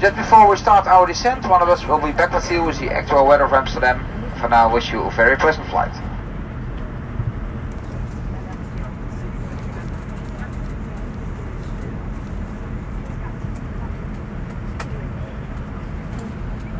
Just before we start our descent, one of us will be back with you with the actual weather of Amsterdam. For now, wish you a very pleasant flight.